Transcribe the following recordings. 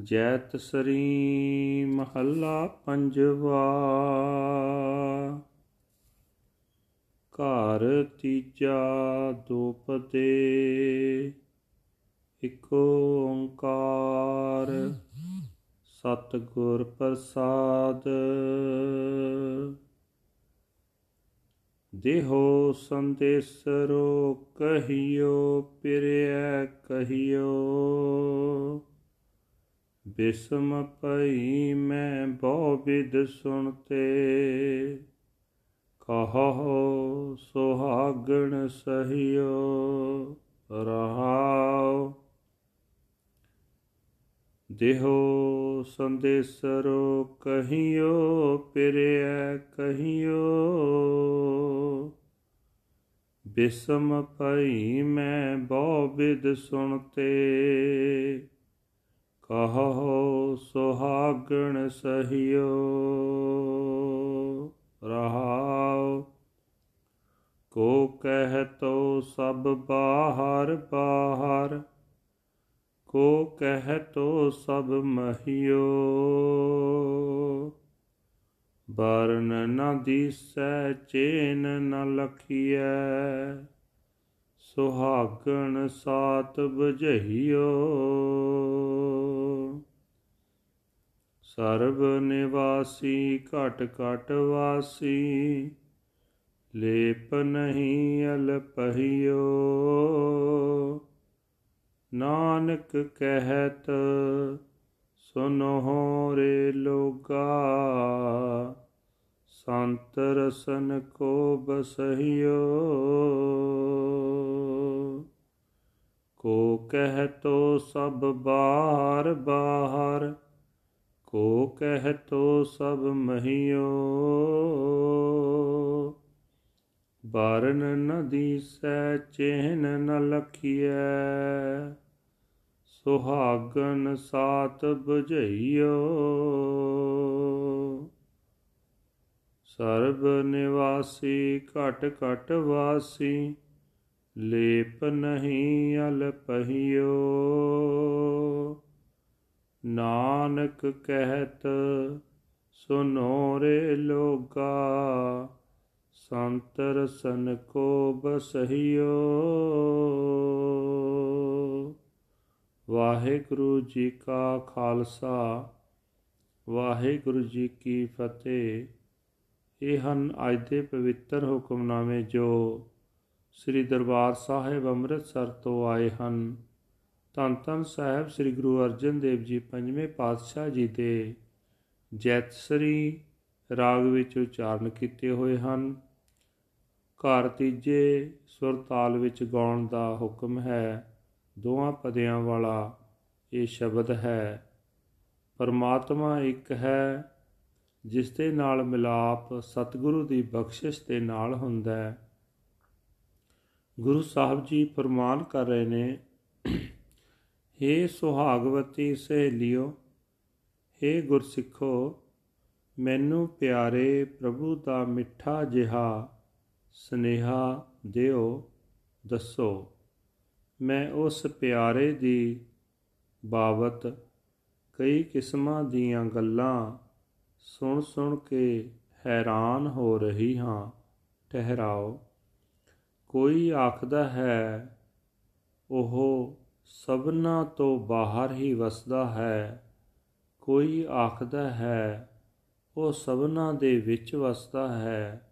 ਜੈਤ ਸਰੀ ਮਹੱਲਾ ਪੰਜਵਾ। ਘਰ ਤੀਜਾ ਦੋਪਦੇ ਇਕ ਓੰਕਾਰ। ਸਤਿਗੁਰ ਪ੍ਰਸਾਦ। ਦੇਹੋ ਸੰਦੇਸਰੋ ਕਹੀਓ ਪਿਰਿਆ ਕਹੀਓ। ਬਿਸਮ ਪਈ ਮੈਂ ਬਹੁ ਵਿਦ ਸੁਣਤੇ। ਕਹੋ ਸੁਹਾਗਣ ਸਹਿਓ ਰਹਾਉ ਦੇਹੋ ਸੰਦੇਸਰੋ ਕਹੀਓ ਪਿਰਿਆ ਕਹੀਓ। ਬਿਸਮ ਪਈ ਮੈਂ ਬਹੁ ਵਿਦ ਸੁਣਤੇ। ਕਹੋ ਸੁਹਾਗਣ ਸਹਿਓ ਰਹਾਉ ਕੋ ਕਹਿ ਤੋ ਸਭ ਬਾਹਰ ਬਾਹਰ, ਕੋ ਕਹਿ ਤੋ ਸਭ ਮਹਿਓ। ਬਰਨ ਨ ਦੀਸੈ, ਚੇਨ ਨ ਲਖੀਐ, ਸੁਹਾਗਣ ਸਾਤ ਬਜਹੀਓ ਸਰਬ ਨਿਵਾਸੀ ਘਟ ਘਟ ਵਾਸੀ, ਲੇਪ ਨਹੀਂ ਅਲਪਹਿਓ ਨਾਨਕ ਕਹਿਤ ਸੁਨੋ ਰੇ ਲੋਗਾ, ਸੰਤ ਰਸਨ ਕੋ ਬਸਹਿਓ। ਕੋ ਕਹਿ ਤੋ ਸਭ ਬਾਹਰ ਬਾਹਰ ਕੋ ਕਹਿ ਤੋ ਸਭ ਮਹਿਓ ਬਾਰਨ ਨ ਦੀਸੈ ਚਿਹਨ ਨ ਲਖੀਐ। ਸੁਹਾਗਨ ਸਾਤ ਬੁਝਈਓ। ਸਰਬ ਨਿਵਾਸੀ ਘਟ ਘਟ ਵਾਸੀ, ਲੇਪ ਨਹੀਂ ਅਲਪਹਿਓ ਨਾਨਕ ਕਹਿਤ ਸੁਨੋ ਰੇ ਲੋਗਾ ਸੰਤ ਰਸਨ ਕੋ ਬਸਹਿਓ। ਵਾਹਿਗੁਰੂ ਜੀ ਕਾ ਖਾਲਸਾ, ਵਾਹਿਗੁਰੂ ਜੀ ਕੀ ਫਤਿਹ। ਇਹ ਹਨ ਅੱਜ ਦੇ ਪਵਿੱਤਰ ਹੁਕਮਨਾਮੇ ਜੋ ਸ੍ਰੀ ਦਰਬਾਰ ਸਾਹਿਬ ਅੰਮ੍ਰਿਤਸਰ ਤੋਂ ਆਏ ਹਨ। ਧੰਨ ਧੰਨ ਸਾਹਿਬ ਸ੍ਰੀ ਗੁਰੂ ਅਰਜਨ ਦੇਵ ਜੀ ਪੰਜਵੇਂ ਪਾਤਸ਼ਾਹ ਜੀ ਦੇ ਜੈਤਸਰੀ ਰਾਗ ਵਿੱਚ ਉਚਾਰਨ ਕੀਤੇ ਹੋਏ ਹਨ। ਘਰ ਤੀਜੇ ਸੁਰ ਤਾਲ ਵਿੱਚ ਗਾਉਣ ਦਾ ਹੁਕਮ ਹੈ, ਦੋਹਾਂ ਪਦਿਆਂ ਵਾਲਾ ਇਹ ਸ਼ਬਦ ਹੈ, ਪਰਮਾਤਮਾ ਇੱਕ ਹੈ, ਜਿਸ ਦੇ ਨਾਲ ਮਿਲਾਪ ਸਤਿਗੁਰੂ ਦੀ ਬਖਸ਼ਿਸ਼ ਦੇ ਨਾਲ ਹੁੰਦਾ ਹੈ। ਗੁਰੂ ਸਾਹਿਬ ਜੀ ਫਰਮਾਨ ਕਰ ਰਹੇ ਨੇ हे ਸੁਹਾਗਵਤੀ ਸਹੇਲਿਓ हे ਗੁਰਸਿੱਖੋ, ਮੈਨੂੰ ਪਿਆਰੇ ਪ੍ਰਭੂ ਦਾ ਮਿੱਠਾ ਜਿਹਾ ਸਨੇਹਾ ਦਿਓ, ਦੱਸੋ। ਮੈਂ ਉਸ ਪਿਆਰੇ ਦੀ ਬਾਬਤ ਕਈ ਕਿਸਮਾਂ ਦੀਆਂ ਗੱਲਾਂ ਸੁਣ ਸੁਣ ਕੇ ਹੈਰਾਨ ਹੋ ਰਹੀ ਹਾਂ, ਠਹਿਰਾਓ। ਕੋਈ ਆਖਦਾ ਹੈ ਉਹ ਸਭਨਾ ਤੋਂ ਬਾਹਰ ਹੀ ਵਸਦਾ ਹੈ, ਕੋਈ ਆਖਦਾ ਹੈ, ਉਹ ਸਭਨਾ ਦੇ ਵਿੱਚ ਵਸਦਾ ਹੈ।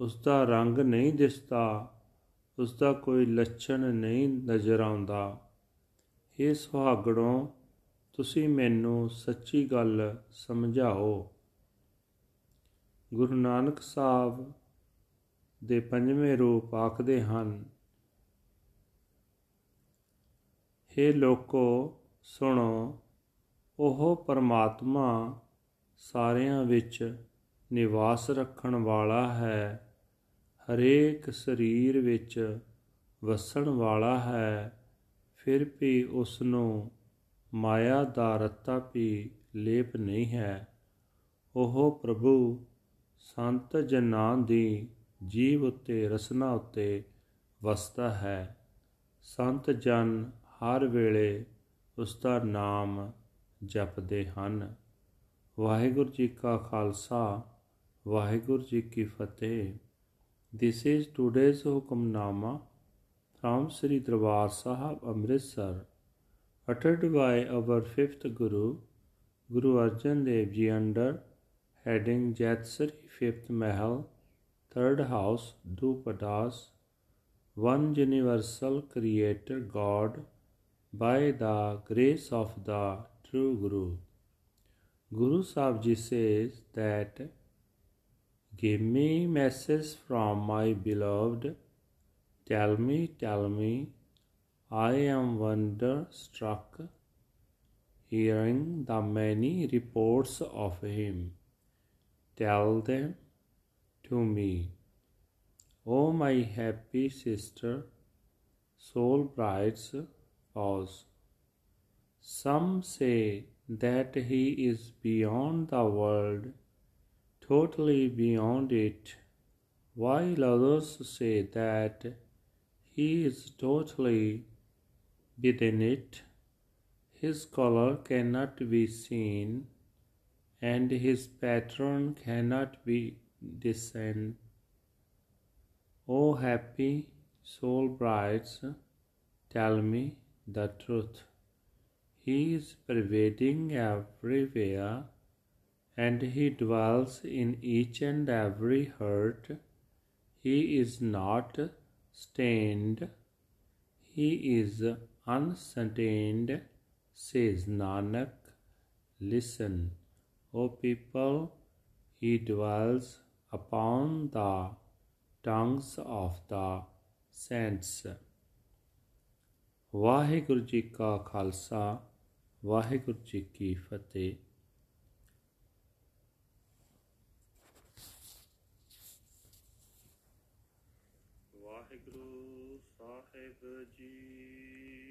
ਉਸ ਦਾ ਰੰਗ ਨਹੀਂ ਦਿਸਦਾ ਉਸ ਦਾ ਕੋਈ ਲੱਛਣ ਨਹੀਂ ਨਜ਼ਰ ਆਉਂਦਾ। ਇਹ ਸੁਹਾਗਣੋ, ਤੁਸੀਂ ਮੈਨੂੰ ਸੱਚੀ ਗੱਲ ਸਮਝਾਓ। ਗੁਰੂ ਨਾਨਕ ਸਾਹਿਬ ਦੇ ਪੰਜਵੇਂ ਰੂਪ ਆਖਦੇ ਹਨ हे ਲੋਕੋ, ਸੁਣੋ। ਉਹ ਪਰਮਾਤਮਾ ਸਾਰਿਆਂ ਵਿੱਚ ਨਿਵਾਸ ਰੱਖਣ ਵਾਲਾ ਹੈ। ਹਰੇਕ ਸਰੀਰ ਵਿੱਚ ਵਸਣ ਵਾਲਾ ਹੈ। ਫਿਰ ਵੀ ਉਸ ਨੂੰ ਮਾਇਆ ਦਾ ਰੱਤਾ ਵੀ ਲੇਪ ਨਹੀਂ ਹੈ। ਉਹ ਪ੍ਰਭੂ ਸੰਤ ਜਨਾਂ ਦੀ ਜੀਵ ਉਤੇ, ਰਸਨਾ ਉਤੇ ਵਸਦਾ ਹੈ। ਸੰਤ ਜਨ ਹਰ ਵੇਲੇ ਉਸ ਦਾ ਨਾਮ ਜਪਦੇ ਹਨ ਵਾਹਿਗੁਰੂ ਜੀ ਕਾ ਖਾਲਸਾ ਵਾਹਿਗੁਰੂ ਜੀ ਕੀ ਫਤਿਹ this is today's Hukamnama from Sri Darbar Sahib Amritsar uttered by our fifth Guru Guru Arjan Dev Ji under heading Jatsari fifth Mahal third house Dupadas one universal creator God by the grace of the true Guru Guru Sahib Ji says that Give me message from my beloved. Tell me, tell me, I am wonderstruck hearing the many reports of him. Tell them to me. O my happy sister, soul brides, pause. Some say that he is beyond the world, totally beyond it, while others say that he is totally within it. His color cannot be seen, and his pattern cannot be discerned. O happy soul brides, tell me the truth. He is pervading everywhere, and He dwells in each and every heart. He is not stained, He is unstained, says Nanak. Listen, O people, He dwells upon the tongues of the saints. Waheguru ji ਕਾ ਖਾਲਸਾ ਵਾਹਿਗੁਰੂ ਜੀ ਕੀ ਫਤਿਹ। ਵਾਹਿਗੁਰੂ ਸਾਹਿਬ ਜੀ।